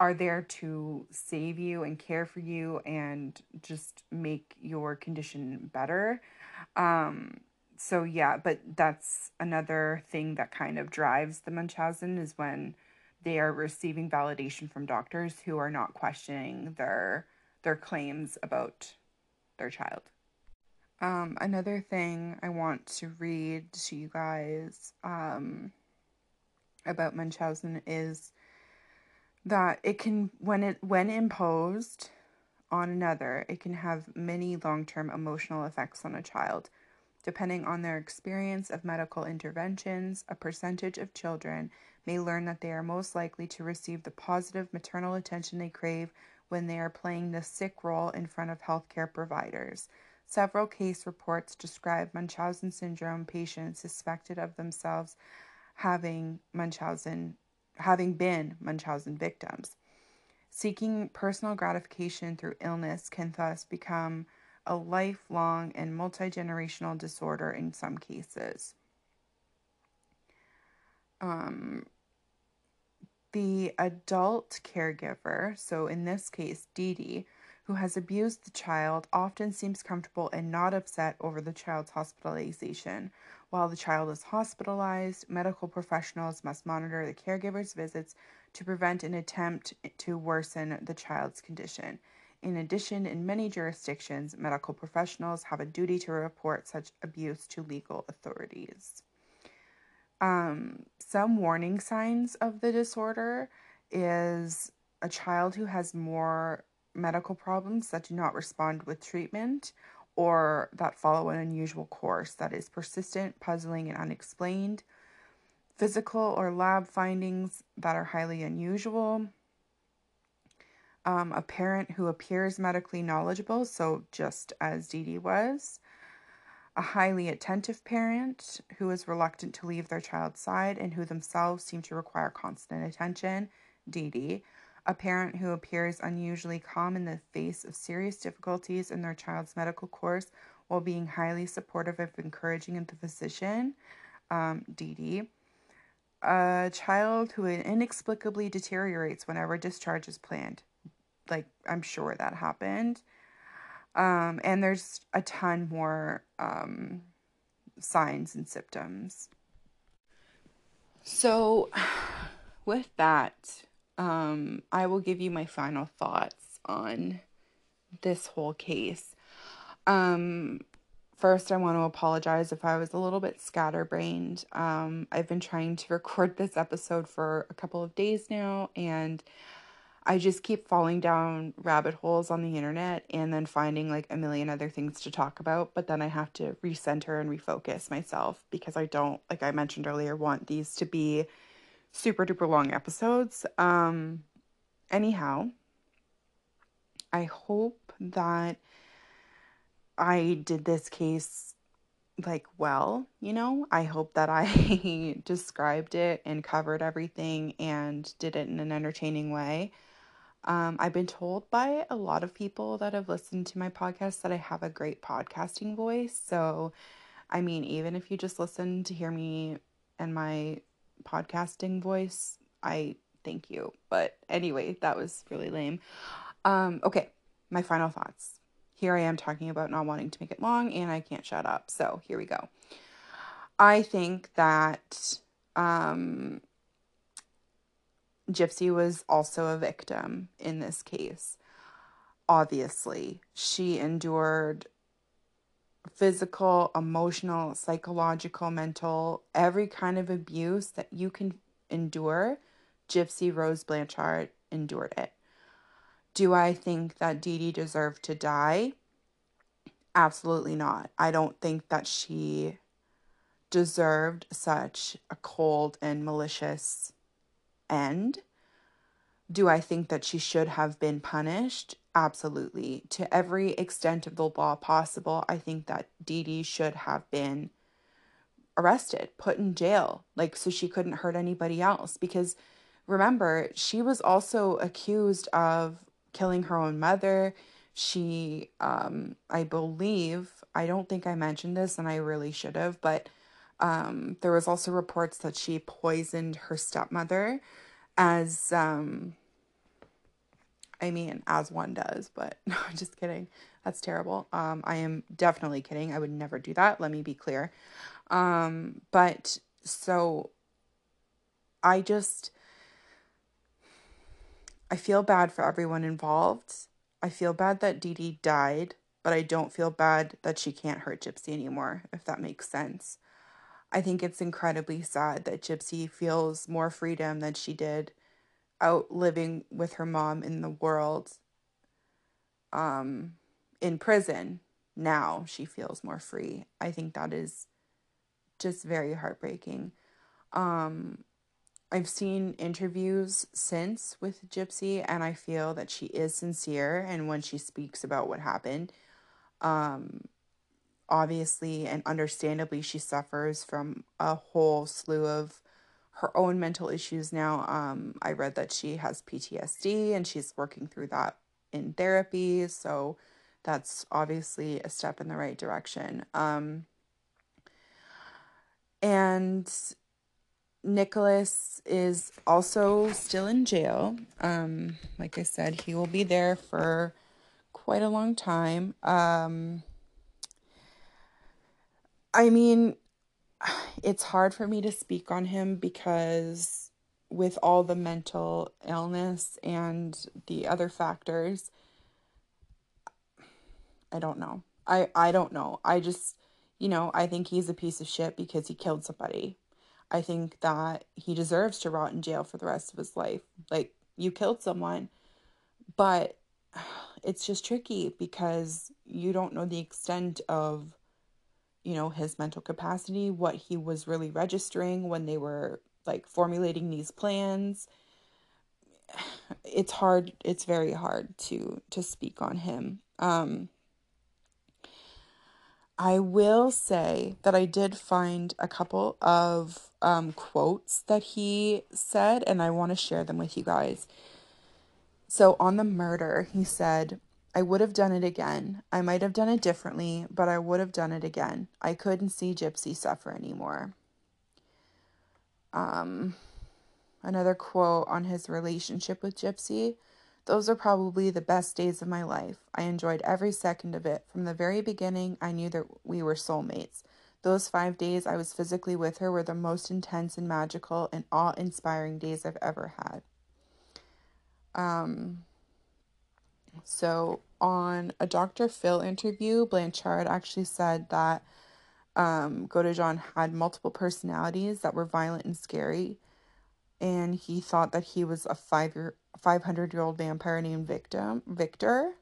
are there to save you and care for you and just make your condition better. Um, so yeah, but that's another thing that kind of drives the Munchausen is when they are receiving validation from doctors who are not questioning their their claims about their child. Um, another thing I want to read to you guys um, about Munchausen is that it can when it when imposed on another, it can have many long-term emotional effects on a child. Depending on their experience of medical interventions, a percentage of children may learn that they are most likely to receive the positive maternal attention they crave when they are playing the sick role in front of healthcare providers. Several case reports describe Munchausen syndrome patients suspected of themselves having Munchausen having been Munchausen victims. Seeking personal gratification through illness can thus become a lifelong and multi generational disorder in some cases. Um, the adult caregiver, so in this case, Dee Dee, who has abused the child often seems comfortable and not upset over the child's hospitalization. While the child is hospitalized, medical professionals must monitor the caregiver's visits to prevent an attempt to worsen the child's condition. In addition, in many jurisdictions, medical professionals have a duty to report such abuse to legal authorities. Um, some warning signs of the disorder is a child who has more medical problems that do not respond with treatment or that follow an unusual course that is persistent, puzzling, and unexplained, physical or lab findings that are highly unusual, um, a parent who appears medically knowledgeable, so just as Dee Dee was, a highly attentive parent who is reluctant to leave their child's side and who themselves seem to require constant attention, Dee Dee, a parent who appears unusually calm in the face of serious difficulties in their child's medical course while being highly supportive of encouraging the physician, um, Dee Dee. A child who inexplicably deteriorates whenever discharge is planned. Like, I'm sure that happened. Um, and there's a ton more um, signs and symptoms. So, with that, um, I will give you my final thoughts on this whole case. Um, first, I want to apologize if I was a little bit scatterbrained. Um, I've been trying to record this episode for a couple of days now, and I just keep falling down rabbit holes on the internet and then finding like a million other things to talk about. But then I have to recenter and refocus myself because I don't, like I mentioned earlier, want these to be super duper long episodes. Um, anyhow, I hope that I did this case like well, you know. I hope that I described it and covered everything and did it in an entertaining way. Um, I've been told by a lot of people that have listened to my podcast that I have a great podcasting voice. So, I mean, even if you just listen to hear me and my podcasting voice, I thank you. But anyway, that was really lame. Um, okay, my final thoughts. Here I am talking about not wanting to make it long, and I can't shut up. So here we go. I think that um, Gypsy was also a victim in this case. Obviously, she endured physical, emotional, psychological, mental, every kind of abuse that you can endure Gypsy Rose Blanchard endured it. Do I think that Dee Dee deserved to die? Absolutely not. I don't think that she deserved such a cold and malicious end. Do I think that she should have been punished? Absolutely. To every extent of the law possible, I think that Dee Dee should have been arrested, put in jail, like so she couldn't hurt anybody else. Because remember, she was also accused of killing her own mother. She, um, I believe, I don't think I mentioned this and I really should have, but um, there was also reports that she poisoned her stepmother as, um, I mean, as one does, but no, I'm just kidding. That's terrible. Um, I am definitely kidding. I would never do that. Let me be clear. Um, but so I just, I feel bad for everyone involved. I feel bad that Dee Dee died, but I don't feel bad that she can't hurt Gypsy anymore, if that makes sense. I think it's incredibly sad that Gypsy feels more freedom than she did out living with her mom in the world. Um, in prison, now she feels more free. I think that is just very heartbreaking. Um, I've seen interviews since with Gypsy, and I feel that she is sincere. And when she speaks about what happened, um, obviously and understandably, she suffers from a whole slew of her own mental issues now. Um, I read that she has PTSD and she's working through that in therapy. So that's obviously a step in the right direction. Um, and Nicholas is also still in jail. Um, like I said, he will be there for quite a long time. Um, I mean, it's hard for me to speak on him because with all the mental illness and the other factors, I don't know. I I don't know. I just, you know, I think he's a piece of shit because he killed somebody. I think that he deserves to rot in jail for the rest of his life. Like you killed someone, but it's just tricky because you don't know the extent of you know his mental capacity, what he was really registering when they were like formulating these plans. It's hard, it's very hard to to speak on him. Um I will say that I did find a couple of um, quotes that he said, and I want to share them with you guys. So, on the murder, he said, I would have done it again. I might have done it differently, but I would have done it again. I couldn't see Gypsy suffer anymore. Um, another quote on his relationship with Gypsy those are probably the best days of my life. I enjoyed every second of it. From the very beginning, I knew that we were soulmates. Those five days I was physically with her were the most intense and magical and awe inspiring days I've ever had. Um, so, on a Dr. Phil interview, Blanchard actually said that um, Godejohn had multiple personalities that were violent and scary and he thought that he was a five year 500 year old vampire named Victim Victor.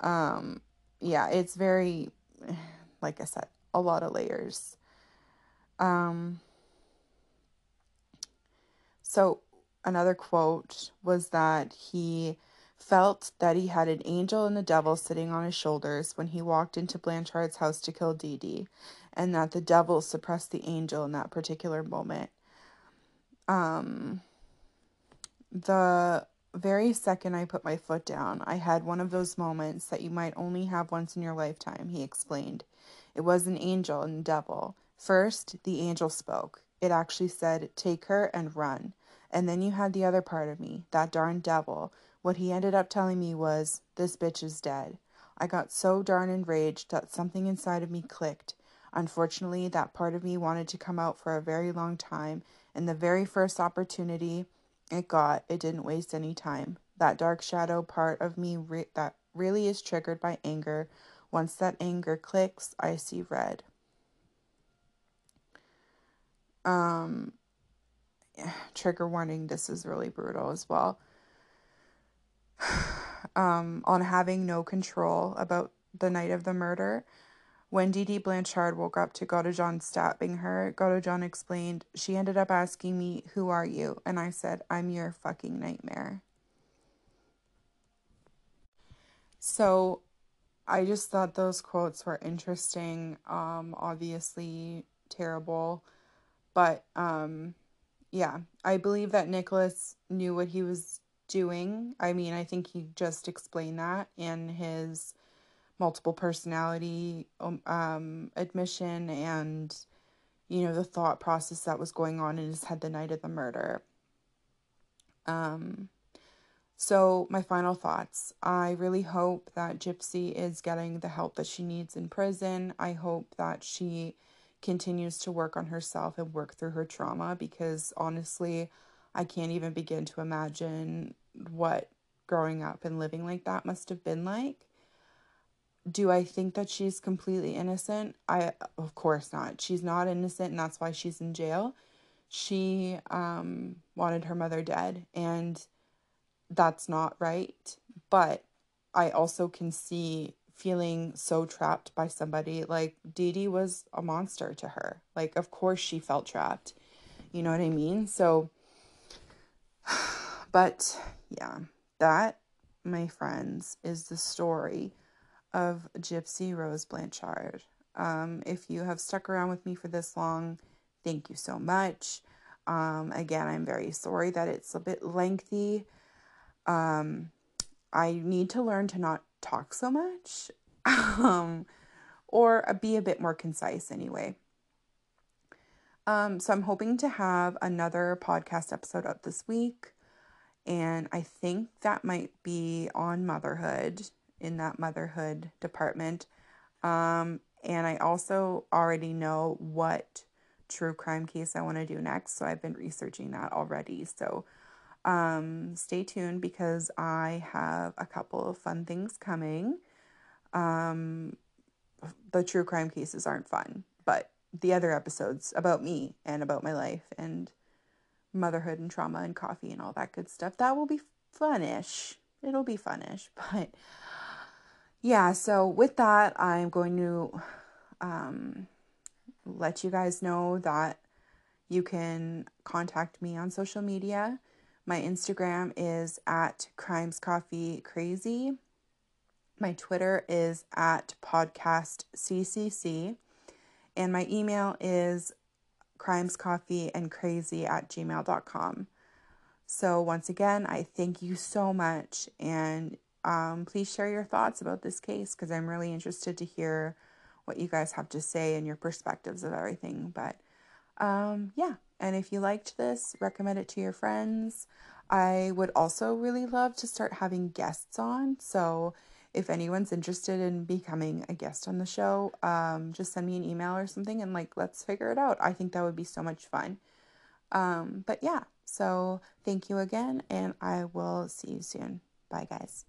Um yeah, it's very like I said, a lot of layers. Um so another quote was that he felt that he had an angel and the devil sitting on his shoulders when he walked into Blanchard's house to kill Dee Dee, and that the devil suppressed the angel in that particular moment um, the very second I put my foot down, I had one of those moments that you might only have once in your lifetime, he explained. It was an angel and devil. First, the angel spoke. It actually said, Take her and run. And then you had the other part of me, that darn devil. What he ended up telling me was, This bitch is dead. I got so darn enraged that something inside of me clicked. Unfortunately, that part of me wanted to come out for a very long time, and the very first opportunity it got, it didn't waste any time. That dark shadow part of me re- that really is triggered by anger. Once that anger clicks, I see red. Um, trigger warning, this is really brutal as well. um, on having no control about the night of the murder. When Dee Dee Blanchard woke up to Godejohn stabbing her, Godejohn explained, She ended up asking me, Who are you? And I said, I'm your fucking nightmare. So I just thought those quotes were interesting. Um, obviously terrible. But um, yeah, I believe that Nicholas knew what he was doing. I mean, I think he just explained that in his multiple personality um, um, admission and, you know, the thought process that was going on in his head the night of the murder. Um, so, my final thoughts I really hope that Gypsy is getting the help that she needs in prison. I hope that she continues to work on herself and work through her trauma because honestly, I can't even begin to imagine what growing up and living like that must have been like. Do I think that she's completely innocent? I of course not. She's not innocent and that's why she's in jail. She um wanted her mother dead and that's not right. But I also can see feeling so trapped by somebody. Like Dee Dee was a monster to her. Like, of course, she felt trapped. You know what I mean? So, but yeah, that, my friends, is the story of Gypsy Rose Blanchard. Um, if you have stuck around with me for this long, thank you so much. Um, again, I'm very sorry that it's a bit lengthy. Um, I need to learn to not talk so much um, or be a bit more concise anyway. Um, so I'm hoping to have another podcast episode up this week. And I think that might be on motherhood in that motherhood department. Um, and I also already know what true crime case I want to do next. So I've been researching that already. So um, stay tuned because I have a couple of fun things coming. Um, the true crime cases aren't fun, but the other episodes about me and about my life and motherhood and trauma and coffee and all that good stuff, that will be funish. It'll be funish. But yeah, so with that, I'm going to um, let you guys know that you can contact me on social media. My Instagram is at Crimes Coffee Crazy. My Twitter is at podcast CCC. And my email is crimescoffeeandcrazy at gmail.com. So, once again, I thank you so much. And um, please share your thoughts about this case because I'm really interested to hear what you guys have to say and your perspectives of everything. But um, yeah, and if you liked this, recommend it to your friends. I would also really love to start having guests on. So, if anyone's interested in becoming a guest on the show, um, just send me an email or something and like let's figure it out. I think that would be so much fun. Um, but yeah, so thank you again, and I will see you soon. Bye, guys.